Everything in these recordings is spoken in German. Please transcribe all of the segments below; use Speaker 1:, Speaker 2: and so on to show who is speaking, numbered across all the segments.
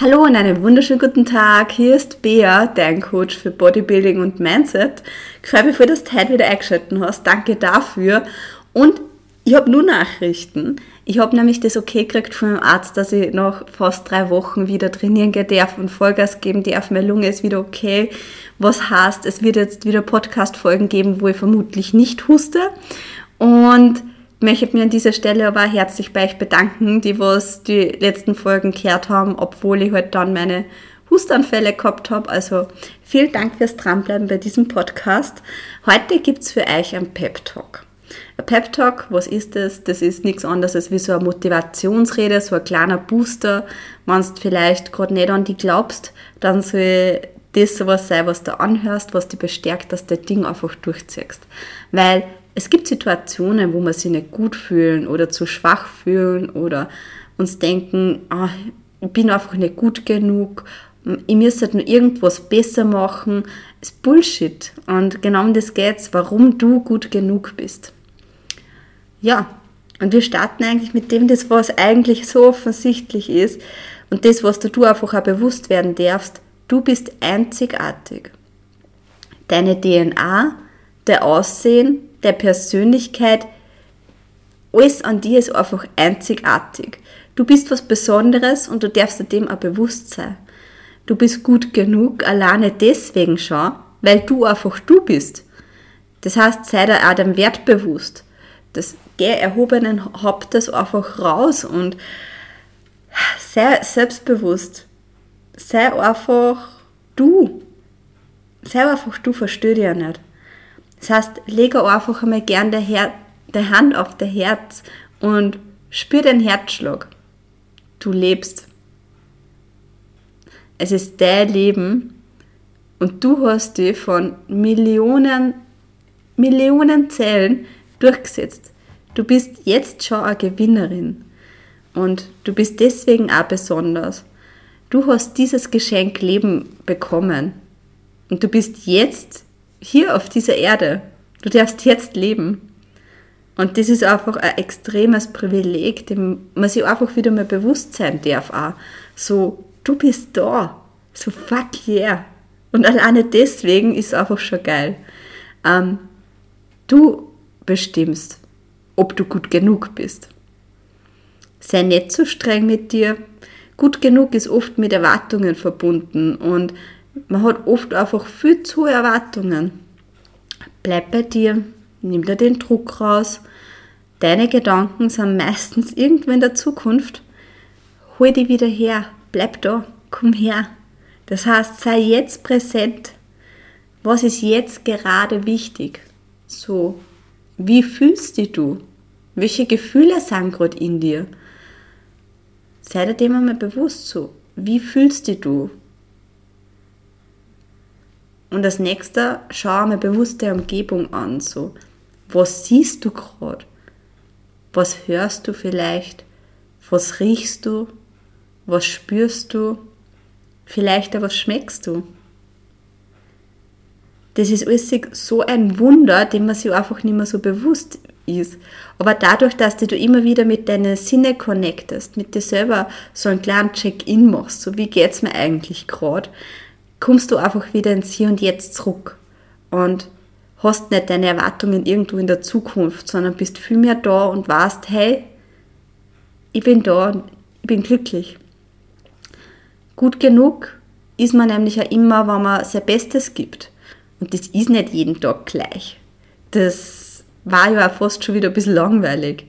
Speaker 1: Hallo und einen wunderschönen guten Tag. Hier ist Bea, dein Coach für Bodybuilding und Mindset. Ich freue mich, dass du heute wieder eingeschaltet hast. Danke dafür. Und ich habe nur Nachrichten. Ich habe nämlich das okay gekriegt von meinem Arzt, dass ich nach fast drei Wochen wieder trainieren gehen darf und Vollgas geben darf. Meine Lunge ist wieder okay. Was heißt, es wird jetzt wieder Podcast-Folgen geben, wo ich vermutlich nicht huste. Und möchte mich an dieser Stelle aber herzlich bei euch bedanken, die was die letzten Folgen gehört haben, obwohl ich halt dann meine Hustanfälle gehabt habe. Also vielen Dank fürs Dranbleiben bei diesem Podcast. Heute gibt es für euch einen Pep Talk. Ein Pep Talk, was ist das? Das ist nichts anderes als wie so eine Motivationsrede, so ein kleiner Booster. Wenn du vielleicht gerade nicht an die glaubst, dann soll das sowas sein, was du anhörst, was dich bestärkt, dass du das Ding einfach durchziehst. Weil es gibt Situationen, wo wir sich nicht gut fühlen oder zu schwach fühlen oder uns denken, ah, ich bin einfach nicht gut genug, ich müsste nur irgendwas besser machen. Das ist Bullshit. Und genau um das geht's, warum du gut genug bist. Ja, und wir starten eigentlich mit dem, das was eigentlich so offensichtlich ist und das, was du einfach auch bewusst werden darfst. Du bist einzigartig. Deine DNA, der Aussehen, der Persönlichkeit, alles an dir ist einfach einzigartig. Du bist was Besonderes und du darfst dir dem auch bewusst sein. Du bist gut genug, alleine deswegen schon, weil du einfach du bist. Das heißt, sei dir auch dem Wert bewusst. Das geh erhobenen Hauptes einfach raus und sei selbstbewusst. Sei einfach du. Sei einfach du, versteh dich ja nicht. Das heißt, lege einfach einmal gern der, Her der Hand auf der Herz und spür den Herzschlag. Du lebst. Es ist dein Leben und du hast dich von Millionen, Millionen Zellen durchgesetzt. Du bist jetzt schon eine Gewinnerin und du bist deswegen auch besonders. Du hast dieses Geschenk Leben bekommen und du bist jetzt hier auf dieser Erde. Du darfst jetzt leben. Und das ist einfach ein extremes Privileg, dem man sich einfach wieder mal bewusst sein darf. Auch. So, du bist da. So, fuck yeah. Und alleine deswegen ist es einfach schon geil. Ähm, du bestimmst, ob du gut genug bist. Sei nicht zu so streng mit dir. Gut genug ist oft mit Erwartungen verbunden und man hat oft einfach viel zu Erwartungen. Bleib bei dir, nimm dir den Druck raus. Deine Gedanken sind meistens irgendwo in der Zukunft. Hol die wieder her, bleib da, komm her. Das heißt, sei jetzt präsent. Was ist jetzt gerade wichtig? So, wie fühlst dich du? Welche Gefühle sind gerade in dir? Sei dir dem einmal bewusst so. Wie fühlst dich du? Und als nächster schau mir bewusst der Umgebung an. So, was siehst du gerade? Was hörst du vielleicht? Was riechst du? Was spürst du? Vielleicht auch was schmeckst du? Das ist alles so ein Wunder, dem man sich einfach nicht mehr so bewusst ist. Aber dadurch, dass du immer wieder mit deinen Sinne connectest, mit dir selber so einen kleinen Check-in machst, so wie geht's mir eigentlich gerade, kommst du einfach wieder ins Hier und Jetzt zurück und hast nicht deine Erwartungen irgendwo in der Zukunft, sondern bist viel mehr da und weißt, hey, ich bin da und ich bin glücklich. Gut genug ist man nämlich ja immer, wenn man sein Bestes gibt. Und das ist nicht jeden Tag gleich. Das war ja auch fast schon wieder ein bisschen langweilig.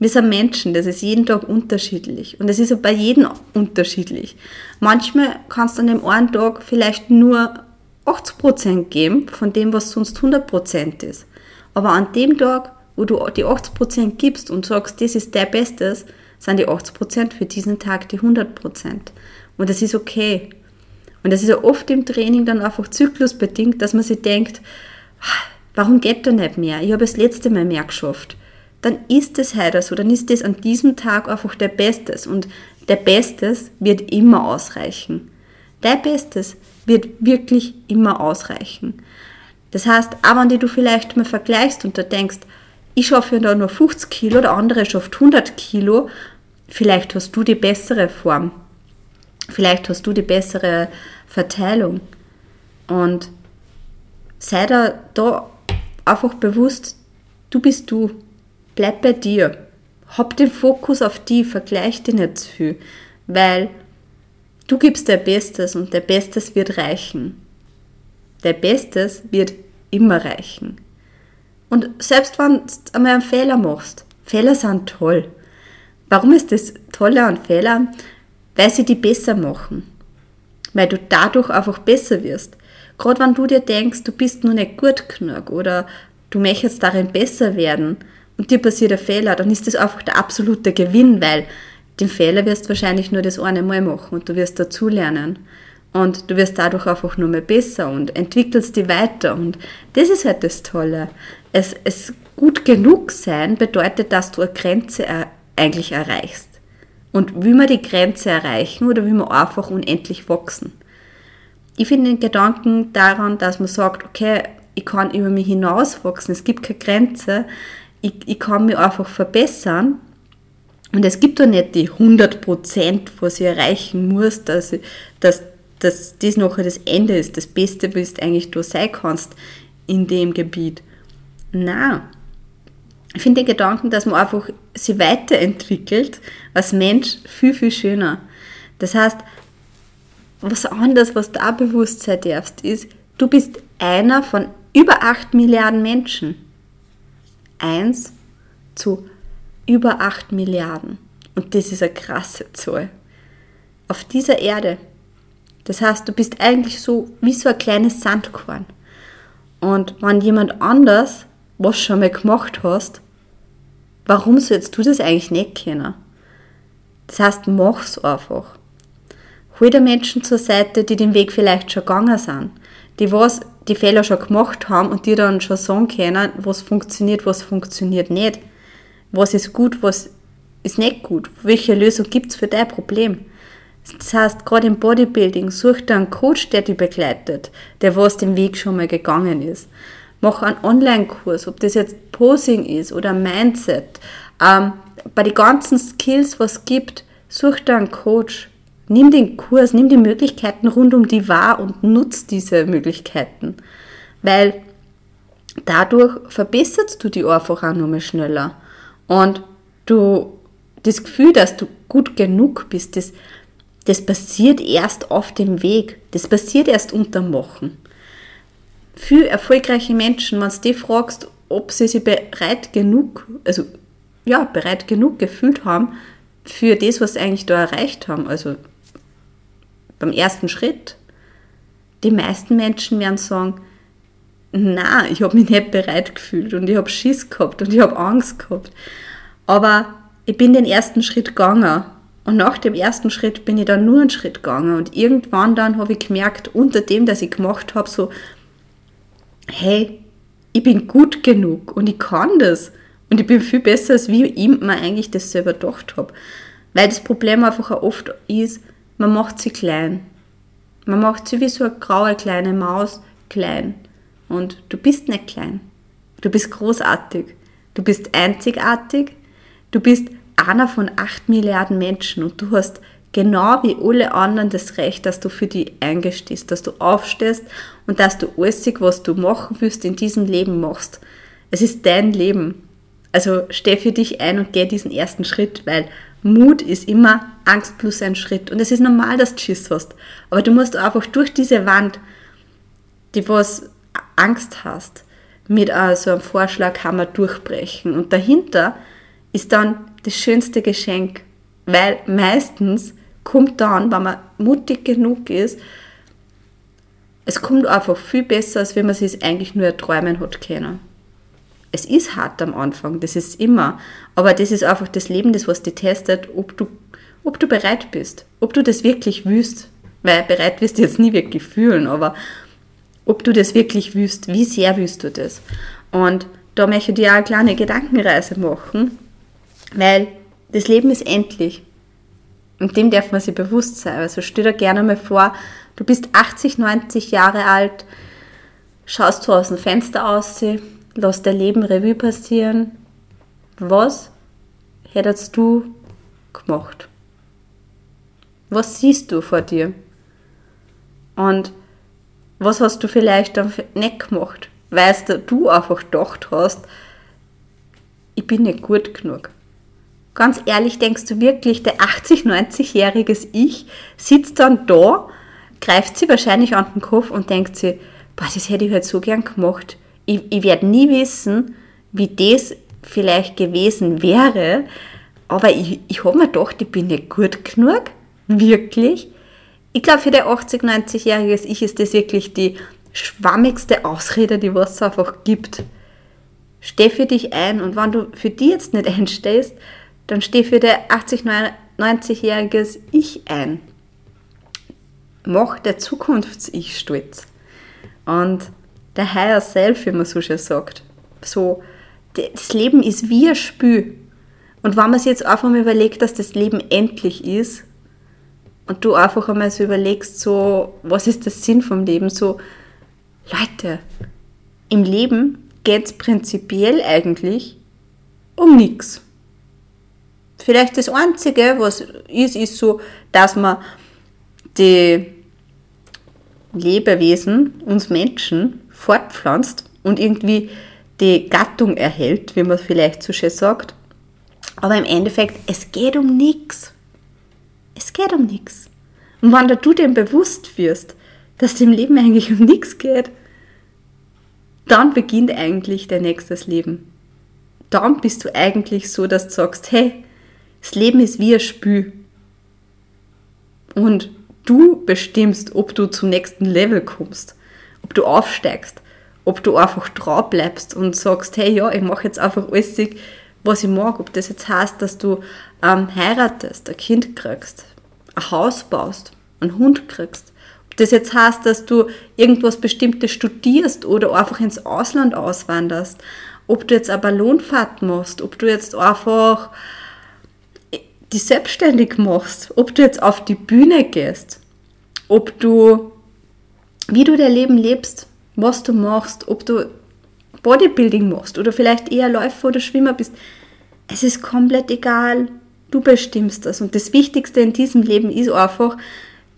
Speaker 1: Wir sind Menschen, das ist jeden Tag unterschiedlich. Und es ist auch bei jedem unterschiedlich. Manchmal kannst du an dem einen Tag vielleicht nur 80% geben von dem, was sonst 100% ist. Aber an dem Tag, wo du die 80% gibst und sagst, das ist der Bestes, sind die 80% für diesen Tag die 100%. Und das ist okay. Und das ist ja oft im Training dann einfach zyklusbedingt, dass man sich denkt, warum geht da nicht mehr? Ich habe das letzte Mal mehr geschafft dann ist es heute so, dann ist es an diesem Tag einfach der Bestes und der Bestes wird immer ausreichen. Der Bestes wird wirklich immer ausreichen. Das heißt, auch wenn du vielleicht mal vergleichst und da denkst, ich schaffe ja nur 50 Kilo, der andere schafft 100 Kilo, vielleicht hast du die bessere Form. Vielleicht hast du die bessere Verteilung. Und sei da, da einfach bewusst, du bist du. Bleib bei dir. Hab den Fokus auf die, vergleich dich nicht zu viel. Weil du gibst dein Bestes und dein Bestes wird reichen. Dein Bestes wird immer reichen. Und selbst wenn du einmal einen Fehler machst, Fehler sind toll. Warum ist das Tolle an Fehlern? Weil sie die besser machen. Weil du dadurch einfach besser wirst. Gerade wenn du dir denkst, du bist nur nicht gut genug oder du möchtest darin besser werden und dir passiert ein Fehler, dann ist das einfach der absolute Gewinn, weil den Fehler wirst du wahrscheinlich nur das eine Mal machen und du wirst dazulernen. Und du wirst dadurch einfach nur mehr besser und entwickelst dich weiter. Und das ist halt das Tolle. Es, es gut genug sein bedeutet, dass du eine Grenze eigentlich erreichst. Und wie wir die Grenze erreichen oder wie wir einfach unendlich wachsen. Ich finde den Gedanken daran, dass man sagt, okay, ich kann über mich hinauswachsen, es gibt keine Grenze, ich, ich kann mich einfach verbessern. Und es gibt doch nicht die 100%, was ich erreichen muss, dass, dass dass das nachher das Ende ist, das Beste, was du eigentlich du sein kannst in dem Gebiet. Na, ich finde den Gedanken, dass man einfach sich weiterentwickelt als Mensch viel, viel schöner. Das heißt, was anderes, was du auch bewusst sein darfst, ist, du bist einer von über 8 Milliarden Menschen. Eins zu über 8 Milliarden. Und das ist eine krasse Zahl. Auf dieser Erde das heißt, du bist eigentlich so wie so ein kleines Sandkorn. Und wenn jemand anders was schon mal gemacht hast, warum sollst du das eigentlich nicht kennen? Das heißt, mach's einfach. Hol dir Menschen zur Seite, die den Weg vielleicht schon gegangen sind, die was die Fehler schon gemacht haben und die dann schon sagen können, was funktioniert, was funktioniert nicht, was ist gut, was ist nicht gut, welche Lösung gibt's für dein Problem. Das heißt, gerade im Bodybuilding, such dir einen Coach, der dich begleitet, der was den Weg schon mal gegangen ist. Mach einen Online-Kurs, ob das jetzt Posing ist oder Mindset. Ähm, bei den ganzen Skills, was es gibt, such dir einen Coach. Nimm den Kurs, nimm die Möglichkeiten rund um die wahr und nutz diese Möglichkeiten. Weil dadurch verbesserst du die einfach auch nochmal schneller. Und du, das Gefühl, dass du gut genug bist, das das passiert erst auf dem Weg. Das passiert erst unterm Machen. Für erfolgreiche Menschen, wenn du die fragst, ob sie sich bereit genug, also ja, bereit genug gefühlt haben für das, was sie eigentlich da erreicht haben, also beim ersten Schritt, die meisten Menschen werden sagen, na, ich habe mich nicht bereit gefühlt und ich habe Schiss gehabt und ich habe Angst gehabt. Aber ich bin den ersten Schritt gegangen und nach dem ersten Schritt bin ich dann nur einen Schritt gegangen und irgendwann dann habe ich gemerkt, unter dem, dass ich gemacht habe, so, hey, ich bin gut genug und ich kann das. Und ich bin viel besser, als wie ich mir eigentlich das selber gedacht habe. Weil das Problem einfach auch oft ist, man macht sie klein. Man macht sie wie so eine graue kleine Maus klein. Und du bist nicht klein. Du bist großartig. Du bist einzigartig. Du bist einer von acht Milliarden Menschen und du hast genau wie alle anderen das Recht, dass du für die eingestehst, dass du aufstehst und dass du alles, was du machen willst, in diesem Leben machst. Es ist dein Leben. Also steh für dich ein und geh diesen ersten Schritt, weil Mut ist immer Angst plus ein Schritt. Und es ist normal, dass du Schiss hast. Aber du musst einfach durch diese Wand, die was Angst hast, mit so einem Vorschlaghammer durchbrechen. Und dahinter ist dann das schönste Geschenk, weil meistens kommt dann, wenn man mutig genug ist, es kommt einfach viel besser, als wenn man sich eigentlich nur erträumen hat können. Es ist hart am Anfang, das ist immer, aber das ist einfach das Leben, das was dich testet, ob du, ob du bereit bist, ob du das wirklich willst, weil bereit wirst du jetzt nie wirklich fühlen, aber ob du das wirklich willst, wie sehr willst du das? Und da möchte ich dir auch eine kleine Gedankenreise machen, weil das Leben ist endlich. Und dem darf man sich bewusst sein. Also stell dir gerne mal vor, du bist 80, 90 Jahre alt, schaust so aus dem Fenster aus, lass dein Leben Revue passieren. Was hättest du gemacht? Was siehst du vor dir? Und was hast du vielleicht dann nicht gemacht? Weil du einfach gedacht hast, ich bin nicht gut genug. Ganz ehrlich, denkst du wirklich, der 80-, 90-jähriges Ich sitzt dann da, greift sie wahrscheinlich an den Kopf und denkt sie, boah, das hätte ich halt so gern gemacht. Ich, ich werde nie wissen, wie das vielleicht gewesen wäre, aber ich, ich habe mir gedacht, ich bin nicht gut genug. Wirklich. Ich glaube, für der 80-, 90-jähriges Ich ist das wirklich die schwammigste Ausrede, die es einfach gibt. Steh für dich ein und wenn du für die jetzt nicht einstehst, dann steh für der 80-, 90-jähriges Ich ein. Mach der Zukunfts-Ich stolz. Und der Higher Self, wie man so schön sagt. So, das Leben ist wie ein Spiel. Und wenn man sich jetzt einfach mal überlegt, dass das Leben endlich ist, und du einfach einmal so überlegst, so, was ist der Sinn vom Leben? So, Leute, im Leben geht es prinzipiell eigentlich um nichts. Vielleicht das Einzige, was ist, ist so, dass man die Lebewesen, uns Menschen, fortpflanzt und irgendwie die Gattung erhält, wie man vielleicht so schön sagt. Aber im Endeffekt, es geht um nichts. Es geht um nichts. Und wenn du dem bewusst wirst, dass dem Leben eigentlich um nichts geht, dann beginnt eigentlich dein nächstes Leben. Dann bist du eigentlich so, dass du sagst, hey, das Leben ist wie ein Spiel. Und du bestimmst, ob du zum nächsten Level kommst, ob du aufsteigst, ob du einfach drauf bleibst und sagst, hey, ja, ich mache jetzt einfach alles, was ich mag. Ob das jetzt heißt, dass du ähm, heiratest, ein Kind kriegst, ein Haus baust, einen Hund kriegst. Ob das jetzt heißt, dass du irgendwas Bestimmtes studierst oder einfach ins Ausland auswanderst. Ob du jetzt eine Ballonfahrt machst, ob du jetzt einfach die selbstständig machst, ob du jetzt auf die Bühne gehst, ob du, wie du dein Leben lebst, was du machst, ob du Bodybuilding machst oder vielleicht eher Läufer oder Schwimmer bist. Es ist komplett egal. Du bestimmst das. Und das Wichtigste in diesem Leben ist einfach,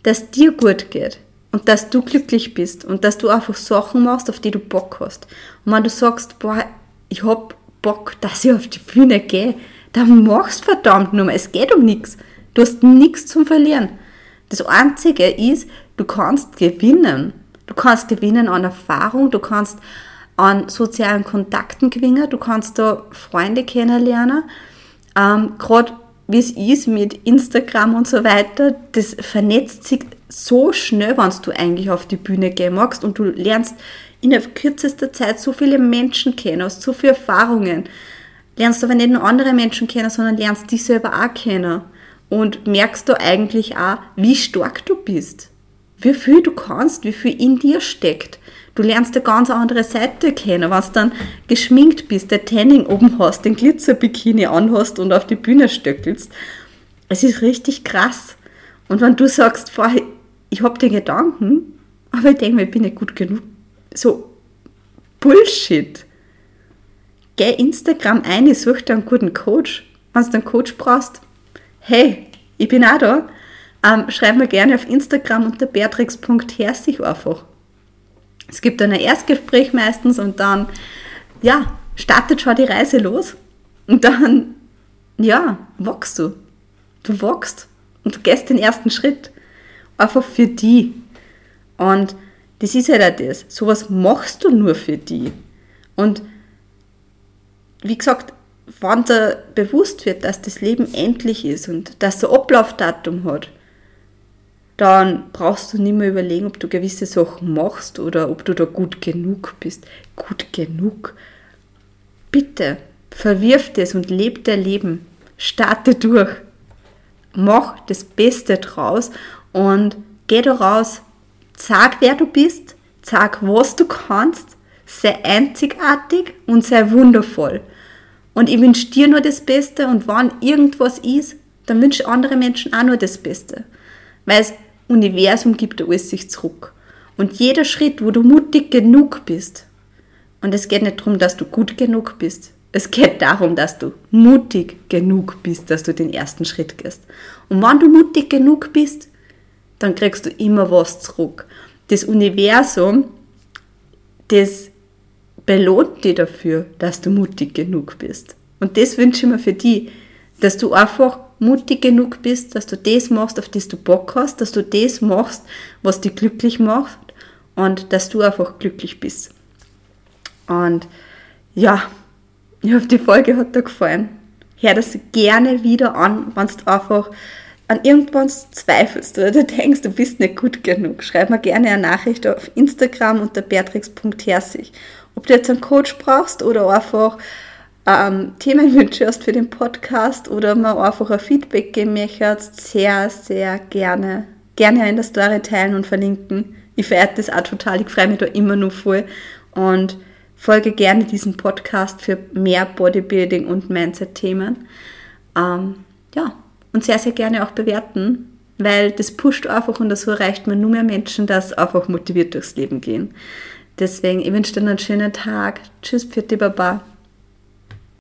Speaker 1: dass dir gut geht und dass du glücklich bist und dass du einfach Sachen machst, auf die du Bock hast. Und wenn du sagst, boah, ich hab Bock, dass ich auf die Bühne gehe, dann machst verdammt nur mal. Es geht um nichts. Du hast nichts zum Verlieren. Das Einzige ist, du kannst gewinnen. Du kannst gewinnen an Erfahrung, du kannst an sozialen Kontakten gewinnen, du kannst da Freunde kennenlernen. Ähm, Gerade wie es ist mit Instagram und so weiter, das vernetzt sich so schnell, wenn du eigentlich auf die Bühne gehen magst und du lernst in kürzester Zeit so viele Menschen kennen, hast so viele Erfahrungen. Lernst aber nicht nur andere Menschen kennen, sondern lernst dich selber auch kennen. Und merkst du eigentlich auch, wie stark du bist. Wie viel du kannst, wie viel in dir steckt. Du lernst eine ganz andere Seite kennen, was dann geschminkt bist, der Tanning oben hast, den Glitzerbikini anhast und auf die Bühne stöckelst. Es ist richtig krass. Und wenn du sagst, boah, ich habe den Gedanken, aber ich denke mir, ich bin nicht gut genug. So Bullshit. Geh Instagram ein, ich suche dir einen guten Coach. Wenn du einen Coach brauchst, hey, ich bin auch da. Ähm, schreib mir gerne auf Instagram unter beatrix.herzig einfach. Es gibt ein Erstgespräch meistens und dann, ja, startet schon die Reise los. Und dann, ja, wachst du. Du wachst und du gehst den ersten Schritt. Einfach für die. Und das ist halt das. Sowas machst du nur für die. Und wie gesagt, wenn dir bewusst wird, dass das Leben endlich ist und dass es ein Ablaufdatum hat, dann brauchst du nicht mehr überlegen, ob du gewisse Sachen machst oder ob du da gut genug bist. Gut genug. Bitte, verwirf das und lebe dein Leben. Starte durch. Mach das Beste draus und geh da raus. Sag, wer du bist. Sag, was du kannst. Sei einzigartig und sei wundervoll. Und ich wünsche dir nur das Beste und wenn irgendwas ist, dann wünsche andere Menschen auch nur das Beste. Weil das Universum gibt alles sich zurück. Und jeder Schritt, wo du mutig genug bist, und es geht nicht darum, dass du gut genug bist, Es geht darum, dass du mutig genug bist, dass du den ersten Schritt gehst. Und wenn du mutig genug bist, dann kriegst du immer was zurück. Das Universum, das belohnt dich dafür, dass du mutig genug bist. Und das wünsche ich mir für dich, dass du einfach mutig genug bist, dass du das machst, auf das du Bock hast, dass du das machst, was dich glücklich macht und dass du einfach glücklich bist. Und ja, ich hoffe, die Folge hat dir gefallen. Hör das gerne wieder an, wenn du einfach an irgendwann zweifelst oder du denkst, du bist nicht gut genug. Schreib mir gerne eine Nachricht auf Instagram unter beatrix.herzig. Ob du jetzt einen Coach brauchst oder einfach ähm, Themenwünsche hast für den Podcast oder mir einfach ein Feedback geben möchtest, sehr, sehr gerne, gerne in der Story teilen und verlinken. Ich verehre das auch total, ich freue mich da immer nur voll und folge gerne diesem Podcast für mehr Bodybuilding und Mindset-Themen. Ähm, ja, und sehr, sehr gerne auch bewerten, weil das pusht einfach und so erreicht man nur mehr Menschen, dass einfach motiviert durchs Leben gehen. Deswegen, ich wünsche dir einen schönen Tag. Tschüss, Pfiat Baba.